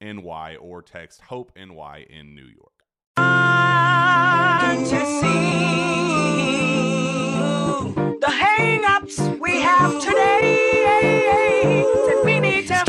NY or text Hope NY in New York. The hang-ups we have today that we need to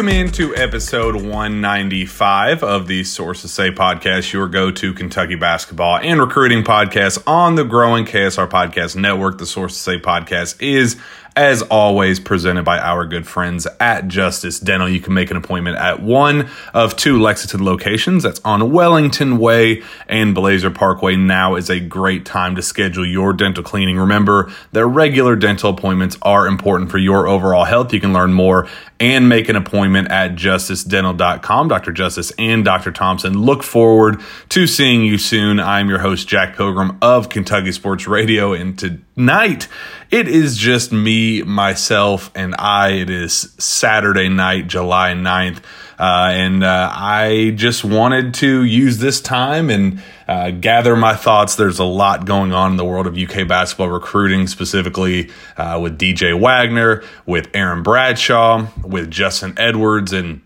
Welcome into episode 195 of the Sources Say podcast, your go to Kentucky basketball and recruiting podcast on the growing KSR Podcast Network. The Sources Say podcast is, as always, presented by our good friends at Justice Dental. You can make an appointment at one of two Lexington locations. That's on Wellington Way and Blazer Parkway. Now is a great time to schedule your dental cleaning. Remember, their regular dental appointments are important for your overall health. You can learn more and make an appointment at justicedental.com. Dr. Justice and Dr. Thompson look forward to seeing you soon. I'm your host, Jack Pilgrim of Kentucky Sports Radio, and tonight it is just me, myself, and I. It is Saturday night, July 9th. Uh, and uh, I just wanted to use this time and uh, gather my thoughts. There's a lot going on in the world of UK basketball recruiting, specifically uh, with DJ Wagner, with Aaron Bradshaw, with Justin Edwards, and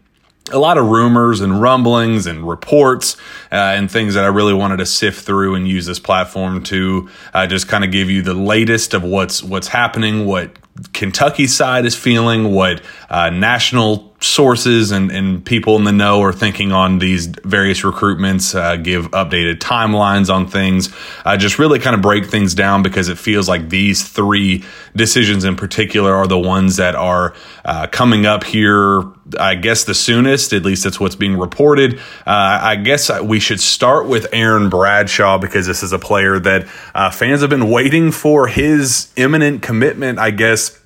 a lot of rumors and rumblings and reports uh, and things that I really wanted to sift through and use this platform to uh, just kind of give you the latest of what's what's happening, what Kentucky side is feeling, what uh, national sources and, and people in the know are thinking on these various recruitments, uh, give updated timelines on things, uh, just really kind of break things down because it feels like these three decisions in particular are the ones that are uh, coming up here, I guess, the soonest. At least that's what's being reported. Uh, I guess we should start with Aaron Bradshaw because this is a player that uh, fans have been waiting for his imminent commitment, I guess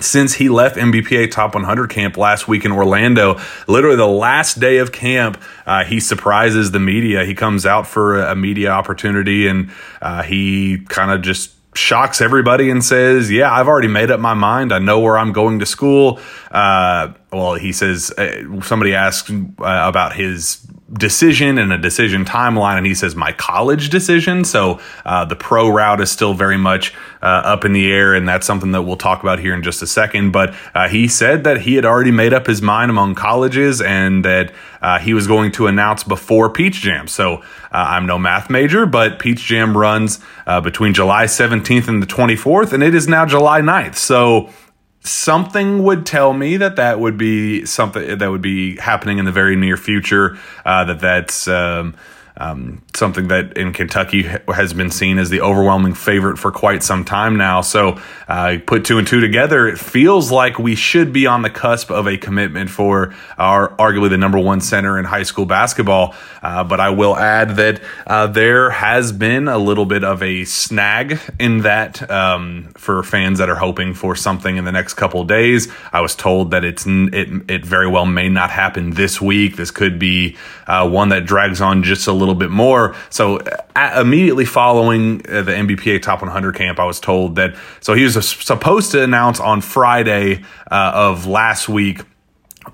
since he left NBPA Top 100 camp last week in Orlando. Literally the last day of camp, uh, he surprises the media. He comes out for a, media opportunity and uh, he kind of just shocks everybody and says, Yeah, I've already made up my mind. I know where I'm going to school. Uh, well, he says, uh, somebody asked uh, about his decision and a decision timeline and he says my college decision. So uh, the pro route is still very much uh, up in the air and that's something that we'll talk about here in just a second. But uh, he said that he had already made up his mind among colleges and that uh, he was going to announce before peach jam. So uh, i'm no math major but peach jam runs uh, between july 17th and the 24th and it is now july 9th so something would tell me that that would be something that would be happening in the very near future. Uh, that that's um, um, something that in Kentucky has been seen as the overwhelming favorite for quite some time now. So, uh, put two and two together, it feels like we should be on the cusp of a commitment for our arguably the number one center in high school basketball. Uh, but I will add that uh, there has been a little bit of a snag in that um, for fans that are hoping for something in the next couple days. I was told that it's it it very well may not happen this week. This could be uh, one that drags on just a little bit more. So immediately following uh, the NBPA Top 100 camp, I was told that so he was supposed to announce on Friday uh, of last week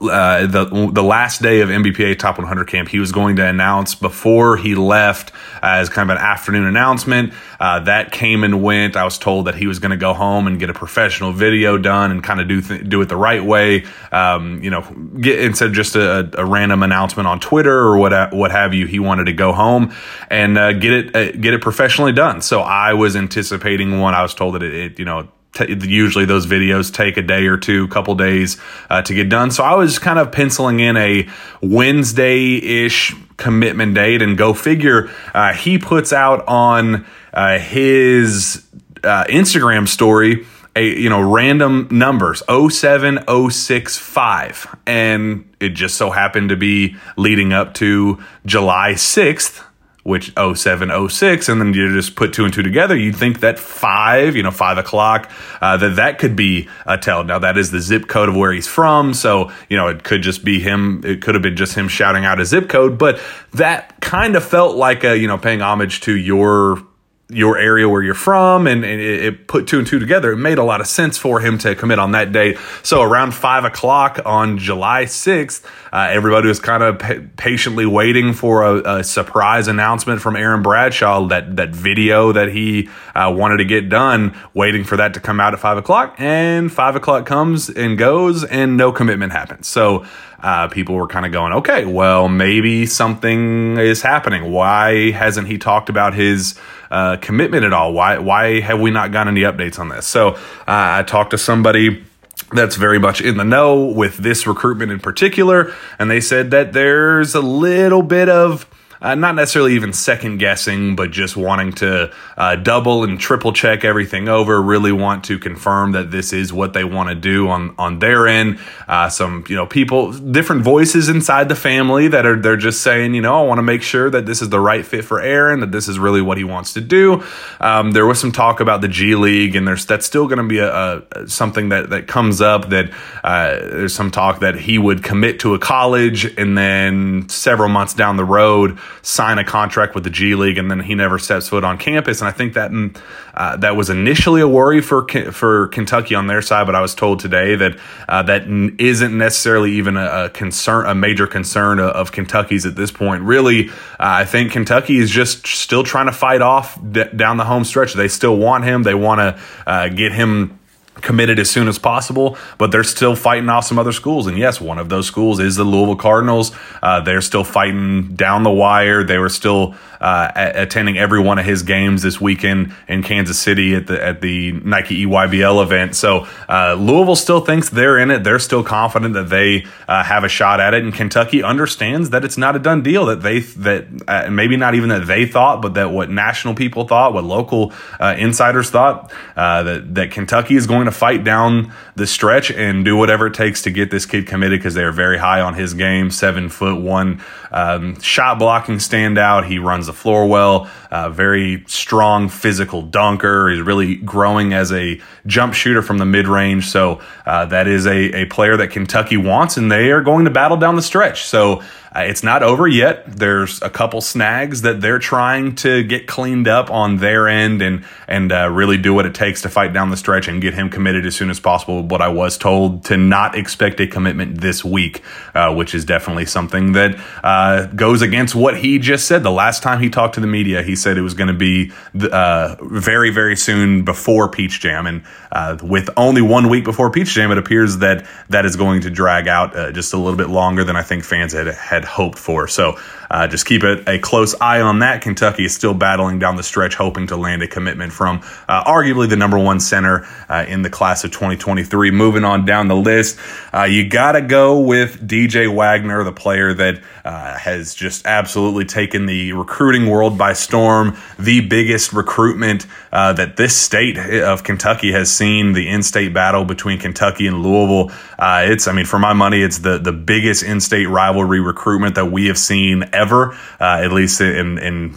uh, the the last day of NBPA Top 100 camp, he was going to announce before he left as kind of an afternoon announcement. Uh, that came and went. I was told that he was going to go home and get a professional video done and kind of do th- do it the right way. Um, you know, get instead of just a, a, random announcement on Twitter or what what have you. He wanted to go home and uh, get it uh, get it professionally done. So I was anticipating one. I was told that it, it you know T- usually those videos take a day or two, couple days uh, to get done. So I was kind of penciling in a Wednesday ish commitment date, and go figure. Uh, he puts out on uh, his uh, Instagram story a you know random numbers 07065 and it just so happened to be leading up to July 6th which 0706 and then you just put two and two together you'd think that five you know five o'clock uh, that that could be a tell now that is the zip code of where he's from so you know it could just be him it could have been just him shouting out a zip code but that kind of felt like a you know paying homage to your your area where you're from and, and it, it, put two and two together. It made a lot of sense for him to commit on that date. So around five o'clock on July 6th, uh, everybody was kind of pa- patiently waiting for a, a, surprise announcement from Aaron Bradshaw, that, that video that he uh, wanted to get done, waiting for that to come out at five o'clock. And five o'clock comes and goes and no commitment happens. So uh, people were kind of going, okay, well, maybe something is happening. Why hasn't he talked about his uh, commitment at all? Why why have we not gotten any updates on this? So uh, I talked to somebody that's very much in the know with this recruitment in particular, and they said that there's a little bit of uh, not necessarily even second guessing, but just wanting to uh, double and triple check everything over. Really want to confirm that this is what they want to do on on their end. Uh, some you know people, different voices inside the family that are they're just saying, you know, I want to make sure that this is the right fit for Aaron, that this is really what he wants to do. Um, there was some talk about the G League, and there's that's still going to be a, a, something that that comes up. That uh, there's some talk that he would commit to a college, and then several months down the road sign a contract with the G League, and then he never steps foot on campus. And I think that mm, uh, that was initially a worry for for Kentucky on their side, but I was told today that uh, that isn't necessarily even a, a, concern, a major concern of, of Kentucky's at this point. Really, uh, I think Kentucky is just still trying to fight off d- down the home stretch. They still want him. They want to uh, get him committed as soon as possible, but they're still fighting off some other schools. And yes, one of those schools is the Louisville Cardinals. Uh, they're still fighting down the wire. They were still uh, attending every one of his games this weekend in Kansas City at the at the Nike EYBL event. So uh, Louisville still thinks they're in it. They're still confident that they uh, have a shot at it, and Kentucky understands that it's not a done deal. That they that uh, maybe not even that they thought, but that what national people thought, what local uh, insiders thought, that that Kentucky is going to fight down the stretch and do whatever it takes to get this kid committed because they are very high on his game. Seven foot one um, shot blocking standout. He runs the floor well. Uh, very strong physical dunker. He's really growing as a jump shooter from the mid range. So uh, that is a, a player that Kentucky wants, and they are going to battle down the stretch. So uh, it's not over yet. There's a couple snags that they're trying to get cleaned up on their end and and uh, really do what it takes to fight down the stretch and get him committed as soon as possible. But I was told to not expect a commitment this week, uh, which is definitely something that uh, goes against what he just said. The last time he talked to the media, he said it was going to be uh, very, very soon before Peach Jam. And uh, with only one week before Peach Jam, it appears that that is going to drag out uh, just a little bit longer than I think fans had, had hoped for. So uh, just keep a, a, close eye on that. Kentucky is still battling down the stretch, hoping to land a commitment from uh, arguably the number one center uh, in the class of 2023. Moving on down the list, uh, you got to go with DJ Wagner, the player that uh, has just absolutely taken the recruiting world by storm. The biggest recruitment uh, that this state of Kentucky has seen, the in-state battle between Kentucky and Louisville. it's, I mean, for my money, it's the the biggest in-state rivalry recruitment that we have seen uh, at least in, in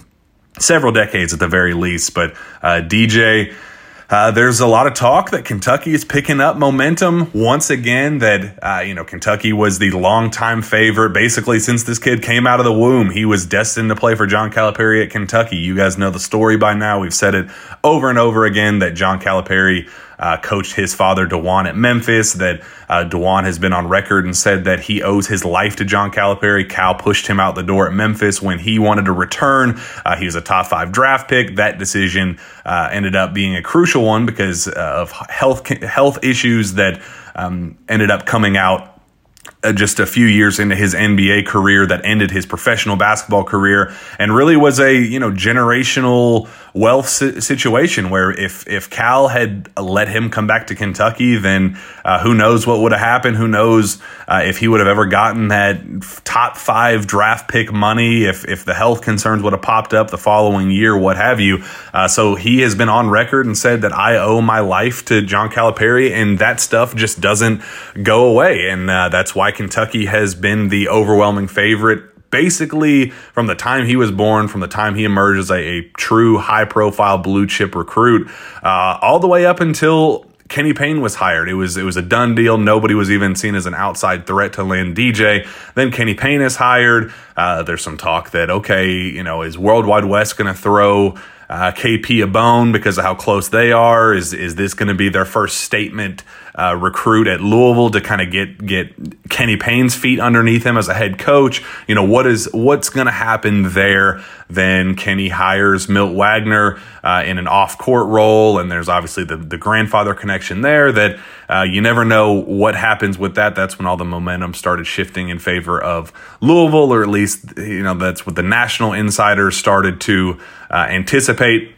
several decades at the very least. But uh, DJ. Uh, there's a lot of talk that Kentucky is picking up momentum once again. That uh, you know Kentucky was the longtime favorite basically since this kid came out of the womb. He was destined to play for John Calipari at Kentucky. You guys know the story by now. We've said it over and over again that John Calipari uh, coached his father Dajuan at Memphis. That uh, Dajuan has been on record and said that he owes his life to John Calipari. Cal pushed him out the door at Memphis when he wanted to return. Uh, he was a top five draft pick. That decision uh, ended up being a crucial one because of health health issues that um, ended up coming out uh, just a few years into his NBA career that ended his professional basketball career and really was a you know generational wealth situation where if if Cal had let him come back to Kentucky, then uh, who knows what would have happened? Who knows uh, if he would have ever gotten that top five draft pick money? If if the health concerns would have popped up the following year, what have you? Uh, so he has been on record and said that I owe my life to John Calipari, and that stuff just doesn't go away, and uh, that's why Kentucky has been the overwhelming favorite basically from the time he was born, from the time he emerged as a, a true high profile blue chip recruit, uh, all the way up until Kenny Payne was hired. It was it was a done deal. Nobody was even seen as an outside threat to land DJ. Then Kenny Payne is hired. Uh, there's some talk that okay, you know, is Worldwide Wes going to throw uh, KP a bone because of how close they are? Is is this going to be their first statement uh, recruit at Louisville to kind of get get Kenny Payne's feet underneath him as a head coach. You know what is what's going to happen there? Then Kenny hires Milt Wagner uh, in an off court role, and there's obviously the the grandfather connection there. That uh, you never know what happens with that. That's when all the momentum started shifting in favor of Louisville, or at least you know that's what the national insiders started to uh, anticipate.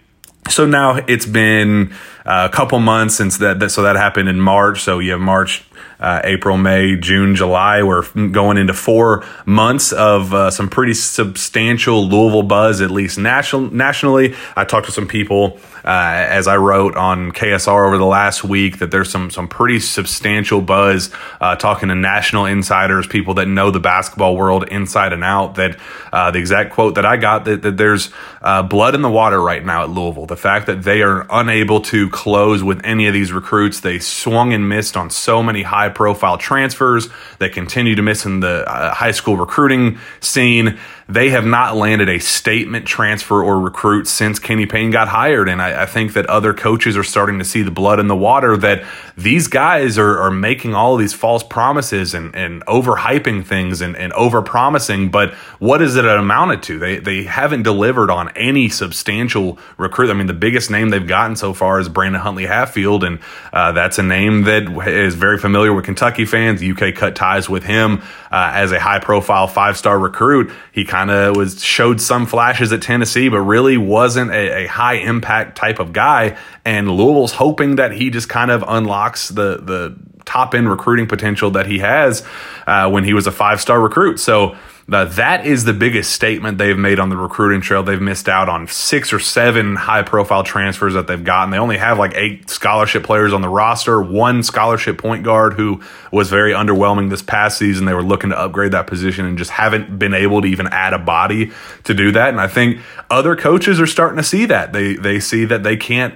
So now it's been uh, a couple months since that, that, so that happened in March. So you have March, uh, April, May, June, July. We're going into four months of uh, some pretty substantial Louisville buzz, at least national, nationally. I talked to some people as I wrote on KSR over the last week that there's some some pretty substantial buzz uh, talking to national insiders, people that know the basketball world inside and out. That uh, the exact quote that I got that, that there's uh, blood in the water right now at Louisville. The fact that they are unable to close with any of these recruits, they swung and missed on so many high profile transfers. They continue to miss in the uh, high school recruiting scene they have not landed a statement transfer or recruit since Kenny Payne got hired. And I, I, think that other coaches are starting to see the blood in the water that these guys are, are making all these false promises and, and overhyping things and, and over promising. But what is it amounted to? They, they haven't delivered on any substantial recruit. I mean, the biggest name they've gotten so far is Brandon Huntley Hatfield. And uh, that's a name that is very familiar with Kentucky fans. UK cut ties with him uh, as a high profile five star recruit. He kind of was showed some flashes at Tennessee, but really wasn't a, a, high impact type of guy. And Louisville's hoping that he just kind of unlocks the the top end recruiting potential that he has uh, when he was a five star recruit. So now, that is the biggest statement they've made on the recruiting trail. They've missed out on six or seven high profile transfers that they've gotten. They only have like eight scholarship players on the roster, one scholarship point guard who was very underwhelming this past season. They were looking to upgrade that position and just haven't been able to even add a body to do that. And I think other coaches are starting to see that. They they see that they can't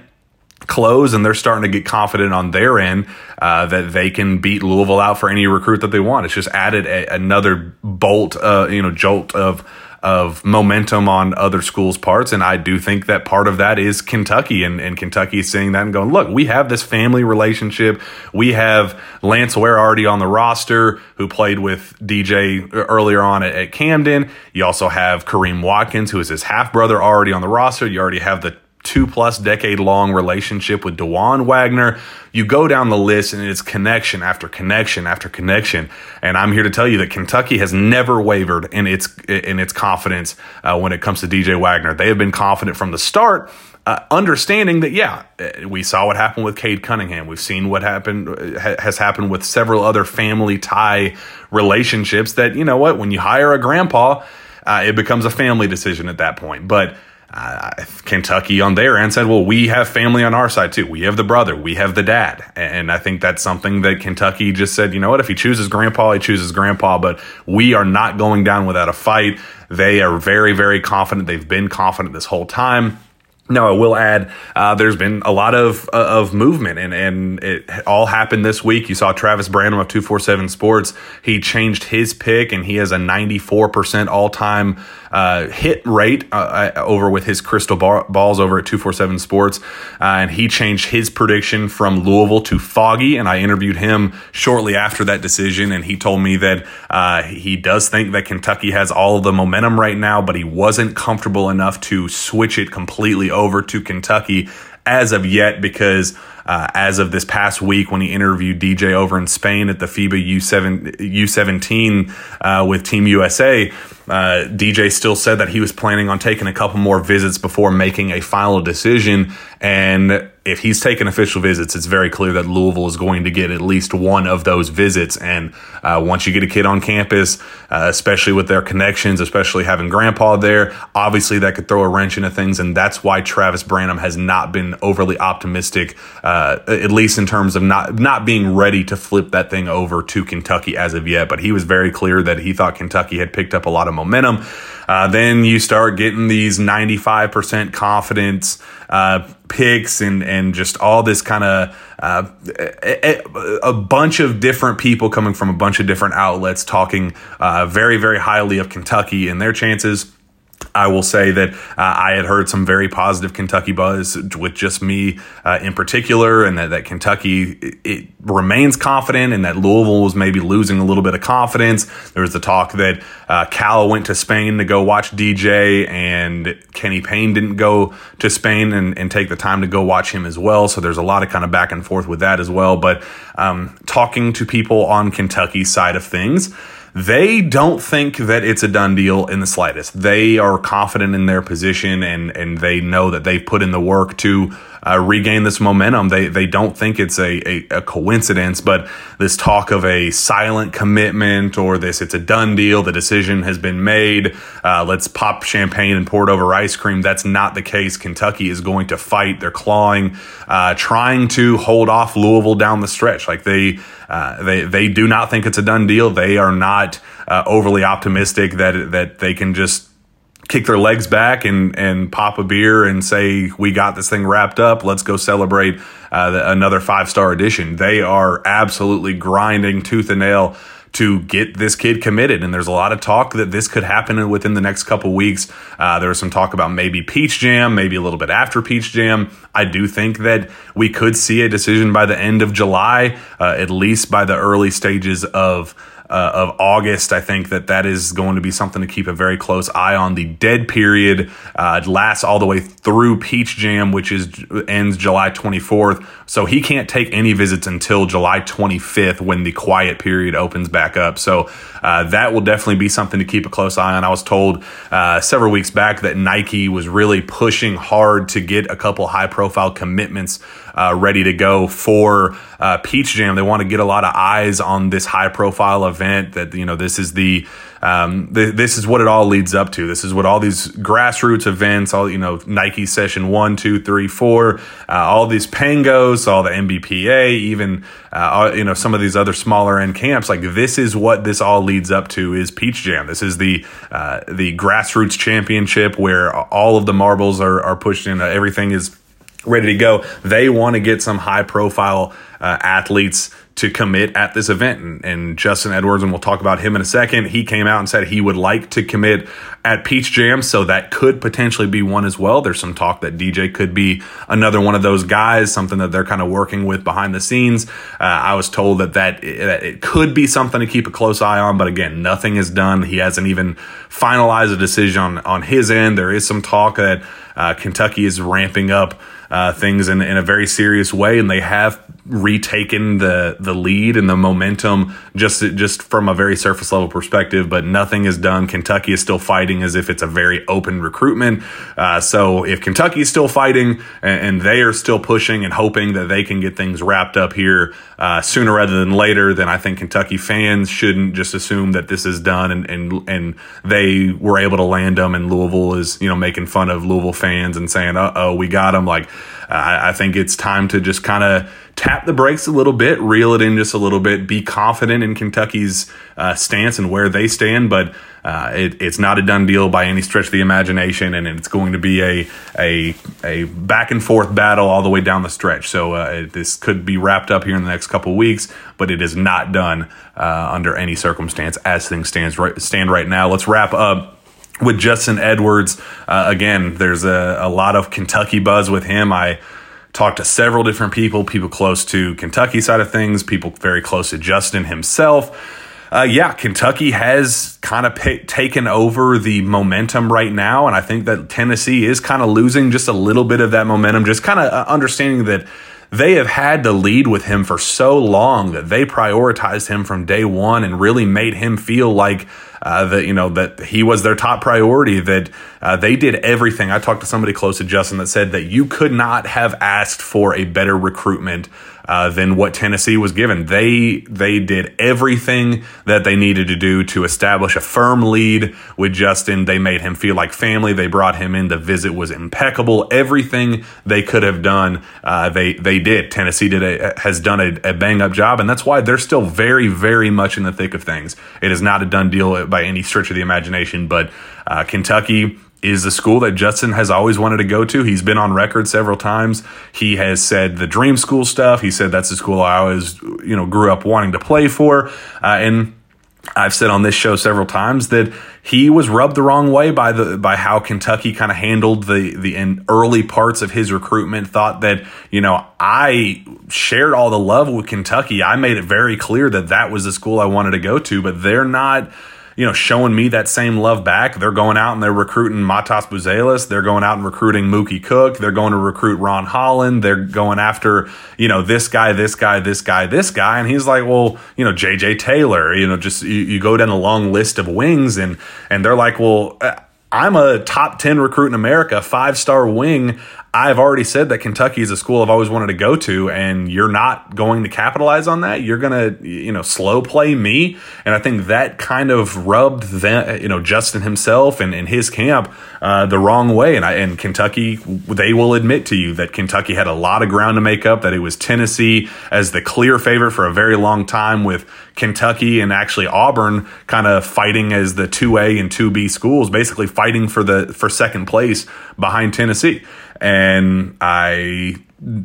close and they're starting to get confident on their end uh, that they can beat Louisville out for any recruit that they want. It's just added a, another bolt, uh, you know, jolt of of momentum on other schools' parts. And I do think that part of that is Kentucky and, and Kentucky seeing that and going, look, we have this family relationship. We have Lance Ware already on the roster who played with DJ earlier on at, at Camden. You also have Kareem Watkins, who is his half brother, already on the roster. You already have the two plus decade long relationship with Dajuan Wagner. You go down the list and it's connection after connection after connection. And I'm here to tell you that Kentucky has never wavered in its in its confidence uh, when it comes to DJ Wagner. They have been confident from the start. Uh, understanding that, yeah, uh, we saw what happened with Cade Cunningham. We've seen what happened uh, ha- has happened with several other family tie relationships. That you know what, when you hire a grandpa, uh, it becomes a family decision at that point. But uh, Kentucky on their end said, well, we have family on our side too. We have the brother, we have the dad. And I think that's something that Kentucky just said, you know what, if he chooses grandpa, he chooses grandpa, but we are not going down without a fight. They are very, very confident. They've been confident this whole time. Now, I will add, uh, there's been a lot of uh, of movement, and, and it all happened this week. You saw Travis Branham of 247 Sports. He changed his pick, and he has a 94% all time uh, hit rate uh, uh, over with his crystal balls over at 247 Sports. Uh, and he changed his prediction from Louisville to Foggy. And I interviewed him shortly after that decision. And he told me that uh, he does think that Kentucky has all of the momentum right now, but he wasn't comfortable enough to switch it completely over to Kentucky as of yet because uh, as of this past week when he interviewed DJ over in Spain at the FIBA U7 U17 uh, with Team USA. Uh, DJ still said that he was planning on taking a couple more visits before making a final decision. And if he's taking official visits, it's very clear that Louisville is going to get at least one of those visits. And uh, once you get a kid on campus, uh, especially with their connections, especially having grandpa there, obviously that could throw a wrench into things. And that's why Travis Branham has not been overly optimistic, uh, at least in terms of not not being ready to flip that thing over to Kentucky as of yet. But he was very clear that he thought Kentucky had picked up a lot of momentum. Uh, then you start getting these 95% confidence uh, picks and, and just all this kind of uh, a, a, bunch of different people coming from a bunch of different outlets talking uh, very, very highly of Kentucky and their chances. I will say that uh, I had heard some very positive Kentucky buzz with just me uh, in particular, and that, that Kentucky it, it, remains confident, and that Louisville was maybe losing a little bit of confidence. There was the talk that uh, Cal went to Spain to go watch DJ, and Kenny Payne didn't go to Spain and, and take the time to go watch him as well. So there's a lot of kind of back and forth with that as well. But um, talking to people on Kentucky's side of things, they don't think that it's a done deal in the slightest. They are confident in their position and and they know that they've put in the work to uh, regain this momentum. They they don't think it's a, a, a, coincidence, but this talk of a silent commitment or this it's a done deal, the decision has been made. Uh, let's pop champagne and pour it over ice cream. That's not the case. Kentucky is going to fight. They're clawing, uh, trying to hold off Louisville down the stretch. Like they uh, they they do not think it's a done deal. They are not uh, overly optimistic that that they can just kick their legs back and and pop a beer and say we got this thing wrapped up. Let's go celebrate uh, another five star edition. They are absolutely grinding tooth and nail to get this kid committed. And there's a lot of talk that this could happen within the next couple weeks. Uh, there was some talk about maybe Peach Jam, maybe a little bit after Peach Jam. I do think that we could see a decision by the end of July, uh, at least by the early stages of uh, of August. I think that that is going to be something to keep a very close eye on. The dead period uh, lasts all the way through Peach Jam, which is ends July 24th. So he can't take any visits until July 25th when the quiet period opens back up. So uh, that will definitely be something to keep a close eye on. I was told uh, several weeks back that Nike was really pushing hard to get a couple high profile commitments uh, ready to go for uh, Peach Jam. They want to get a lot of eyes on this high profile event. That you know, this is the um, th- this is what it all leads up to. This is what all these grassroots events, all you know, Nike session one, two, three, four, uh, all these Pangos, all the NBPA, even uh, all, you know some of these other smaller end camps. Like this is what this all leads up to is Peach Jam. This is the uh, the grassroots championship where all of the marbles are are pushed in. everything is ready to go. They want to get some high profile uh, athletes to commit at this event. And, and Justin Edwards, and we'll talk about him in a second, he came out and said he would like to commit at Peach Jam, so that could potentially be one as well. There's some talk that DJ could be another one of those guys, something that they're kind of working with behind the scenes. Uh, I was told that that that it could be something to keep a close eye on, but again, nothing is done. He hasn't even finalized a decision on on his end. There is some talk that uh, Kentucky is ramping up uh, things in, in a very serious way, and they have retaken the the lead and the momentum just just from a very surface level perspective. But nothing is done. Kentucky is still fighting as if it's a very open recruitment. Uh, so if Kentucky is still fighting and, and, they are still pushing and hoping that they can get things wrapped up here uh, sooner rather than later, then I think Kentucky fans shouldn't just assume that this is done and and and they were able to land them. And Louisville is you know making fun of Louisville fans and saying, "Uh oh, we got them." Like I, I think it's time to just kind of tap the brakes a little bit, reel it in just a little bit, be confident in Kentucky's uh, stance and where they stand. But uh, it, it's not a done deal by any stretch of the imagination, and it's going to be a a a back and forth battle all the way down the stretch. So uh, this could be wrapped up here in the next couple weeks, but it is not done uh, under any circumstance as things stands right, stand right now. Let's wrap up with Justin Edwards. Uh, again, there's a, a lot of Kentucky buzz with him. I talked to several different people, people close to Kentucky side of things, people very close to Justin himself. Uh, yeah, Kentucky has kind of p- taken over the momentum right now, and I think that Tennessee is kind of losing just a little bit of that momentum. Just kind of uh, understanding that they have had to lead with him for so long that they prioritized him from day one and really made him feel like uh, that you know that he was their top priority. That uh, they did everything. I talked to somebody close to Justin that said that you could not have asked for a better recruitment uh, than what Tennessee was given. They they did everything that they needed to do to establish a firm lead with Justin. They made him feel like family. They brought him in. The visit was impeccable. Everything they could have done, uh, they they did. Tennessee did a, has done a, a bang up job, and that's why they're still very very much in the thick of things. It is not a done deal by any stretch of the imagination, but uh, Kentucky is the school that Justin has always wanted to go to. He's been on record several times. He has said the dream school stuff. He said that's the school I always, you know, grew up wanting to play for. Uh, and I've said on this show several times that he was rubbed the wrong way by the by how Kentucky kind of handled the the early parts of his recruitment. Thought that you know I shared all the love with Kentucky. I made it very clear that that was the school I wanted to go to, but they're not you know, showing me that same love back. They're going out and they're recruiting Matas Buzelis. They're going out and recruiting Mookie Cook. They're going to recruit Ron Holland. They're going after, you know, this guy, this guy, this guy, this guy. And he's like, well, you know, JJ Taylor, you know, just you, you go down a long list of wings and, and they're like, well, uh, I'm a top 10 recruit in America, five star wing. I've already said that Kentucky is a school I've always wanted to go to, and you're not going to capitalize on that. You're going to, you know, slow play me. And I think that kind of rubbed that, you know, Justin himself and, and his camp uh, the wrong way. And, I, and Kentucky, they will admit to you that Kentucky had a lot of ground to make up, that it was Tennessee as the clear favorite for a very long time with Kentucky and actually Auburn kind of fighting as the 2A and 2B schools, basically fighting for the for second place behind Tennessee and I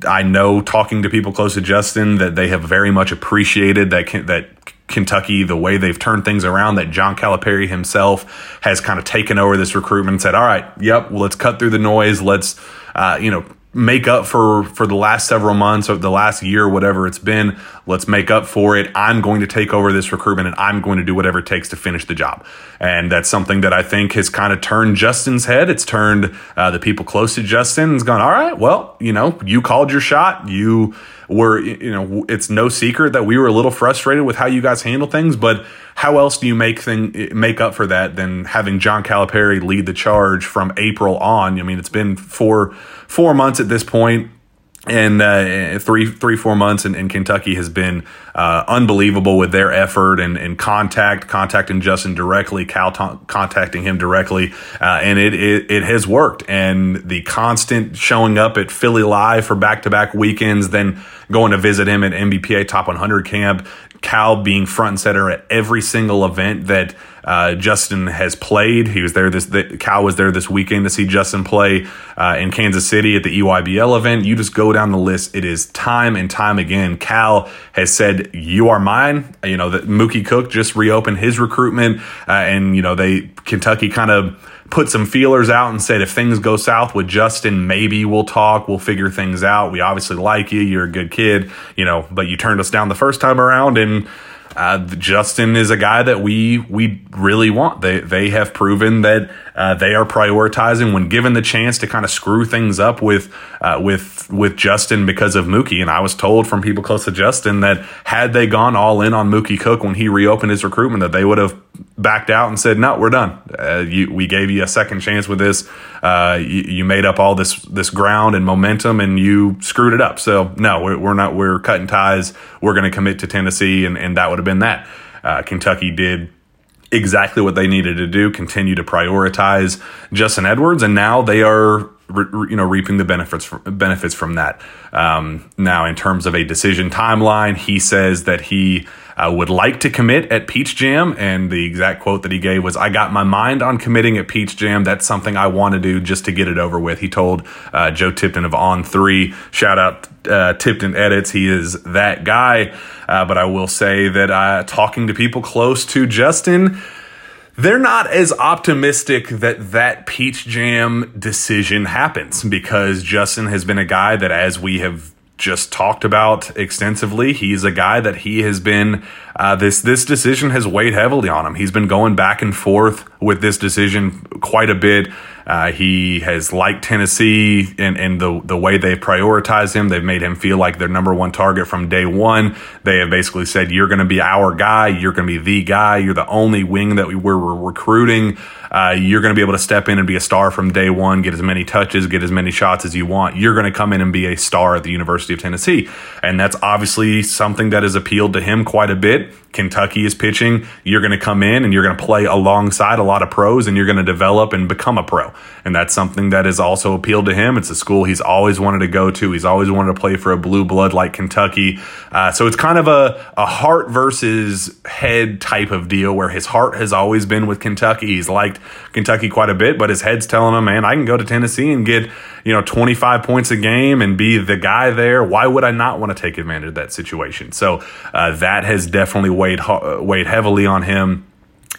I know talking to people close to Justin that they have very much appreciated that that Kentucky, the way they've turned things around, that John Calipari himself has kind of taken over this recruitment and said, all right, yep, well, let's cut through the noise. Let's, uh, you know, make up for for the last several months or the last year whatever it's been let's make up for it. I'm going to take over this recruitment and i'm going to do whatever it takes to finish the job. And that's something that i think has kind of turned justin's head. It's turned uh, the people close to justin. Has gone all right well you know you called your shot. You were you know it's no secret that we were a little frustrated with how you guys handle things but how else do you make thing make up for that than having John Calipari lead the charge from April on? I mean, it's been four four months at this point, and uh, three three four months, and Kentucky has been uh, unbelievable with their effort and, and contact, contacting Justin directly, Cal t- contacting him directly, uh, and it, it it has worked. And the constant showing up at Philly Live for back to back weekends, then going to visit him at NBPA Top 100 camp, Cal being front and center at every single event that uh, Justin has played. He was there this. The, Cal was there this weekend to see Justin play uh, in Kansas City at the EYBL event. You just go down the list. It is time and time again. Cal has said, "You are mine." You know that Mookie Cook just reopened his recruitment, uh, and you know they Kentucky kind of put some feelers out and said if things go south with Justin, maybe we'll talk, we'll figure things out. We obviously like you, you're a good kid, you know, but you turned us down the first time around and uh, Justin is a guy that we we really want. They they have proven that uh, they are prioritizing when given the chance to kind of screw things up with uh, with with Justin because of Mookie. And I was told from people close to Justin that had they gone all in on Mookie Cook when he reopened his recruitment, that they would have backed out and said, "No, we're done. Uh, you, we gave you a second chance with this. Uh, you, you, made up all this this ground and momentum, and you screwed it up. So no, we're, we're not. We're cutting ties. We're going to commit to Tennessee, and, and that would have been that. Uh, Kentucky did exactly what they needed to do. Continue to prioritize Justin Edwards, and now they are you know reaping the benefits from, benefits from that. Um, now, in terms of a decision timeline, he says that he uh, would like to commit at Peach Jam. And the exact quote that he gave was, I got my mind on committing at Peach Jam. That's something I want to do just to get it over with. He told uh, Joe Tipton of On3, shout out uh, Tipton Edits. He is that guy. Uh, but I will say that uh, talking to people close to Justin, they're not as optimistic that that Peach Jam decision happens because Justin has been a guy that, as we have just talked about extensively. He's a guy that he has been uh, this this decision has weighed heavily on him. He's been going back and forth with this decision quite a bit. Uh, he has liked Tennessee and, and the the way they've prioritized him. They've made him feel like their number one target from day one. They have basically said, "You're going to be our guy. You're going to be the guy. You're the only wing that we were recruiting." Uh, you're going to be able to step in and be a star from day one, get as many touches, get as many shots as you want. You're going to come in and be a star at the University of Tennessee. And that's obviously something that has appealed to him quite a bit. Kentucky is pitching, you're going to come in and you're going to play alongside a lot of pros and you're going to develop and become a pro. And that's something that has also appealed to him. It's a school he's always wanted to go to. He's always wanted to play for a blue blood like Kentucky. Uh, so it's kind of a, a heart versus head type of deal where his heart has always been with Kentucky. He's liked Kentucky quite a bit, but his head's telling him, man, I can go to Tennessee and get, you know, 25 points a game and be the guy there. Why would I not want to take advantage of that situation? So uh, that has definitely weighed weighed heavily on him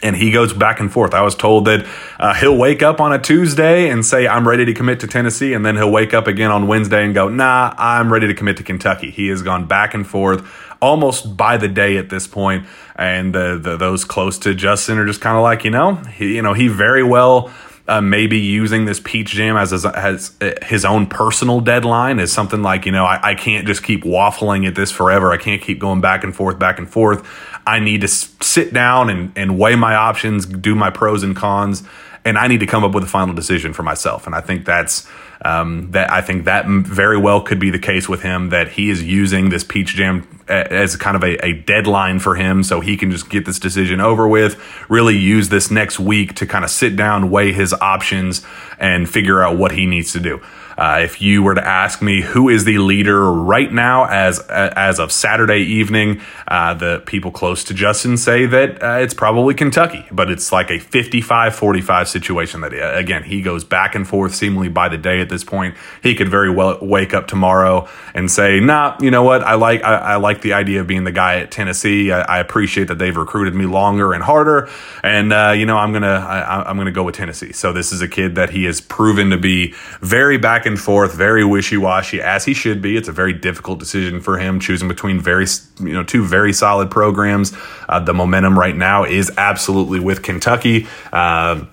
and he goes back and forth. I was told that uh, he'll wake up on a Tuesday and say, I'm ready to commit to Tennessee. And then he'll wake up again on Wednesday and go, nah, I'm ready to commit to Kentucky. He has gone back and forth almost by the day at this point. And the, the, those close to Justin are just kind of like, you know, he, you know, he very well uh, maybe using this peach jam as, as, as uh, his own personal deadline is something like you know I, I can't just keep waffling at this forever i can't keep going back and forth back and forth i need to sit down and, and weigh my options do my pros and cons and i need to come up with a final decision for myself. And i think that's um, that I think that very well could be the case with him that he is using this peach jam as kind of a, a, deadline for him so he can just get this decision over with really use this next week to kind of sit down weigh his options and figure out what he needs to do uh, if you were to ask me who is the leader right now as as of Saturday evening, uh, the people close to Justin say that uh, it's probably Kentucky, but it's like a 55-45 situation that uh, again, he goes back and forth seemingly by the day at this point. He could very well wake up tomorrow and say, "Nah, you know what? I like I, I like the idea of being the guy at Tennessee. I, I, appreciate that they've recruited me longer and harder, and uh, you know, I'm to I'm going to go with Tennessee." So this is a kid that he has proven to be very back and forth, very wishy washy, as he should be. It's a very difficult decision for him choosing between very, you know, two very solid programs. Uh, the momentum right now is absolutely with Kentucky. Uh,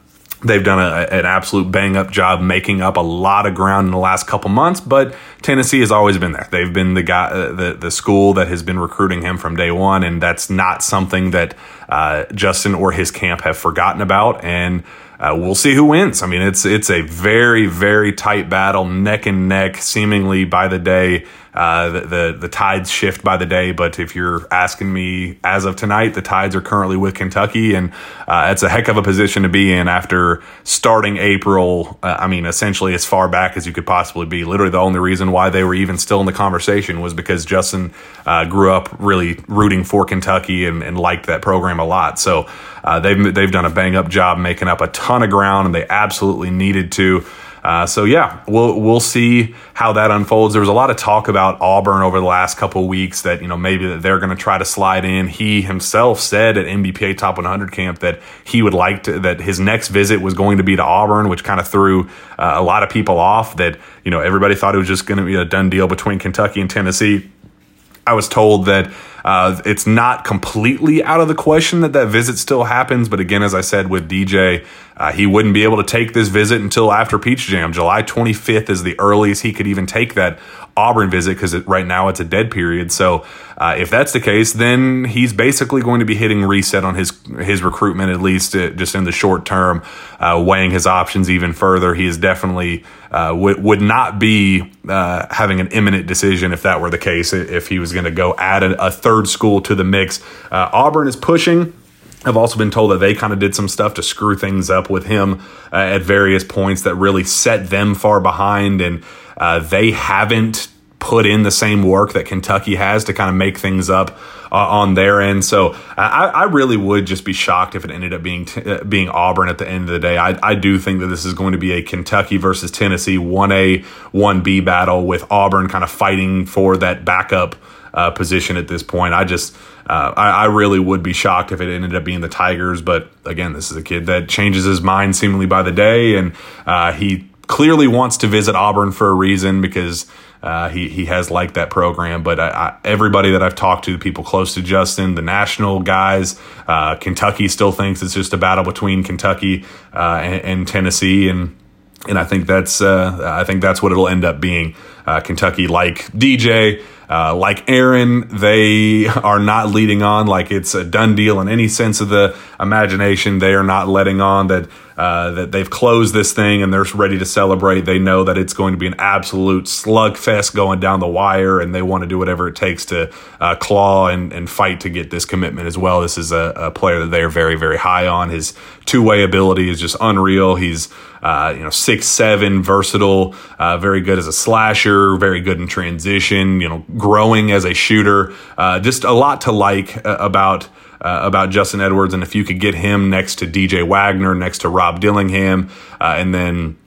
They've done a, an absolute bang up job making up a lot of ground in the last couple months, but Tennessee has always been there. They've been the guy, uh, the the school that has been recruiting him from day one, and that's not something that uh, Justin or his camp have forgotten about. And uh, we'll see who wins. I mean, it's it's a very very tight battle, neck and neck, seemingly by the day. Uh, the, the the tides shift by the day. But if you're asking me as of tonight, the tides are currently with Kentucky, and uh, it's a heck of a position to be in after starting April. Uh, I mean, essentially as far back as you could possibly be. Literally, the only reason why they were even still in the conversation was because Justin uh, grew up really rooting for Kentucky and, and liked that program a lot. So uh, they've they've done a bang up job making up a ton of ground, and they absolutely needed to. Uh, so yeah, we'll we'll see how that unfolds. There was a lot of talk about Auburn over the last couple weeks that you know maybe that they're going to try to slide in. He himself said at NBPA Top 100 camp that he would like to that his next visit was going to be to Auburn, which kind of threw uh, a lot of people off. That you know everybody thought it was just going to be a done deal between Kentucky and Tennessee. I was told that uh, it's not completely out of the question that that visit still happens. But again, as I said with DJ, uh, he wouldn't be able to take this visit until after Peach Jam. July 25th is the earliest he could even take that Auburn visit because right now it's a dead period. So uh, if that's the case, then he's basically going to be hitting reset on his his recruitment at least uh, just in the short term, uh, weighing his options even further. He is definitely uh, would would not be uh, having an imminent decision if that were the case. If he was going to go add a, a, third school to the mix, uh, Auburn is pushing. I've also been told that they kind of did some stuff to screw things up with him at various points that really set them far behind, and they haven't put in the same work that Kentucky has to kind of make things up uh, on their end. So I, I, really would just be shocked if it ended up being t- uh, being Auburn at the end of the day. I, I do think that this is going to be a Kentucky versus Tennessee one A one B battle with Auburn kind of fighting for that backup uh, position at this point. I just. Uh, I, I, really would be shocked if it ended up being the Tigers, but again, this is a kid that changes his mind seemingly by the day, and uh, he clearly wants to visit Auburn for a reason because uh, he he has liked that program, but I, I, everybody that I've talked to, the people close to Justin, the national guys, uh, Kentucky still thinks it's just a battle between Kentucky uh, and, and, Tennessee, and and I think that's uh, I think that's what it'll end up being. Uh, Kentucky, like DJ, uh, like Aaron, they are not leading on like it's a done deal in any sense of the imagination. They are not letting on that uh, that they've closed this thing and they're ready to celebrate. They know that it's going to be an absolute slugfest going down the wire, and they want to do whatever it takes to uh, claw and, and fight to get this commitment as well. This is a, a player that they are very, very high on. His two way ability is just unreal. He's uh, you know, six seven, versatile, uh, very good as a slasher, very good in transition. You know, growing as a shooter. Uh, just a lot to like uh, about uh, about Justin Edwards, and if you could get him next to DJ Wagner, next to Rob Dillingham, uh, and then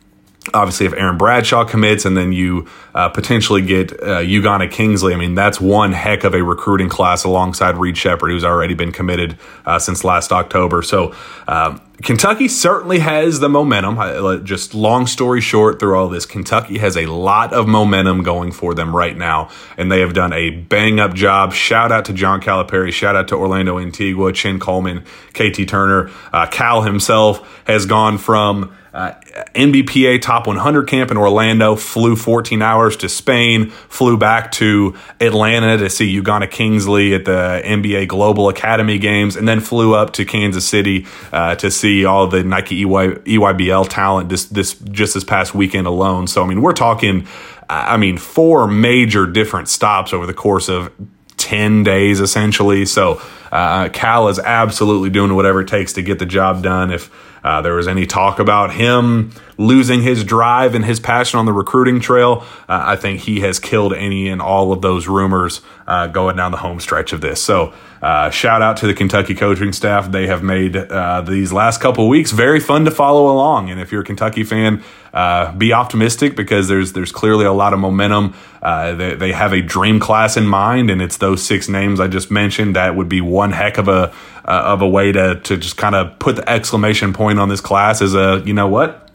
obviously if Aaron Bradshaw commits and then you uh, potentially get uh, Ugonna Kingsley, I mean, that's one heck of a recruiting class alongside Reed Sheppard, who's already been committed uh, since last October. So um, Kentucky certainly has the momentum. Just long story short, through all this, Kentucky has a lot of momentum going for them right now, and they have done a bang up job. Shout out to John Calipari. Shout out to Orlando Antigua, Chin Coleman, KT Turner. Uh, Cal himself has gone from uh, NBPA Top 100 camp in Orlando, flew 14 hours to Spain, flew back to Atlanta to see Ugonna Kingsley at the NBA Global Academy games, and then flew up to Kansas City uh, to see all the Nike EY, EYBL talent this, this just this past weekend alone. So, I mean, we're talking, I mean, four major different stops over the course of 10 days essentially. So, uh, Cal is absolutely doing whatever it takes to get the job done. If uh, there was any talk about him losing his drive and his passion on the recruiting trail. Uh, I think he has killed any and all of those rumors uh, going down the home stretch of this. So, uh, shout out to the Kentucky coaching staff. They have made uh, these last couple weeks very fun to follow along. And if you're a Kentucky fan, uh, be optimistic because there's there's clearly a lot of momentum. Uh, they, they have a dream class in mind, and it's those six names I just mentioned. That would be one heck of a uh, of a way to to just kind of put the exclamation point on this class as a you know what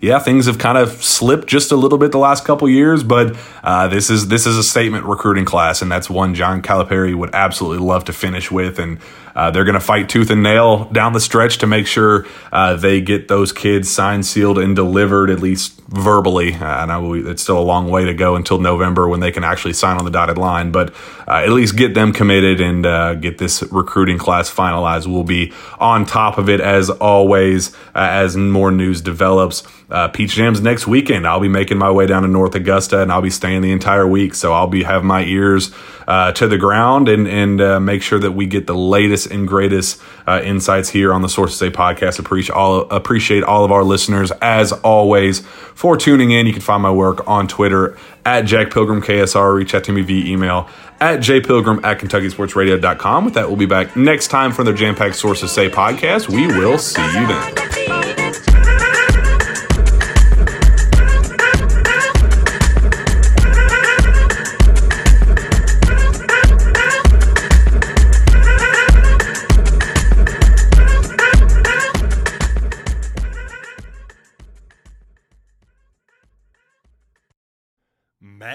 yeah, things have kind of slipped just a little bit the last couple years, but uh, this is this is a statement recruiting class, and that's one John Calipari would absolutely love to finish with, and uh, they're going to fight tooth and nail down the stretch to make sure uh, they get those kids signed, sealed, and delivered at least verbally. Uh, I know it's still a long way to go until November when they can actually sign on the dotted line, but uh, at least get them committed and uh, get this recruiting class finalized. We'll be on top of it as always uh, as more news develops. Peach Jams next weekend. I'll be making my way down to North Augusta and I'll be staying the entire week. So I'll be have my ears to the ground and and make sure that we get the latest and greatest uh, insights here on the Sources Say podcast. Appreciate all appreciate all of our listeners as always for tuning in. You can find my work on Twitter at Jack Pilgrim KSR. Reach out to me via email at jpilgrim at KentuckySportsRadio.com. With that, we'll be back next time for the Jam Packed Sources Say podcast. We will see you then.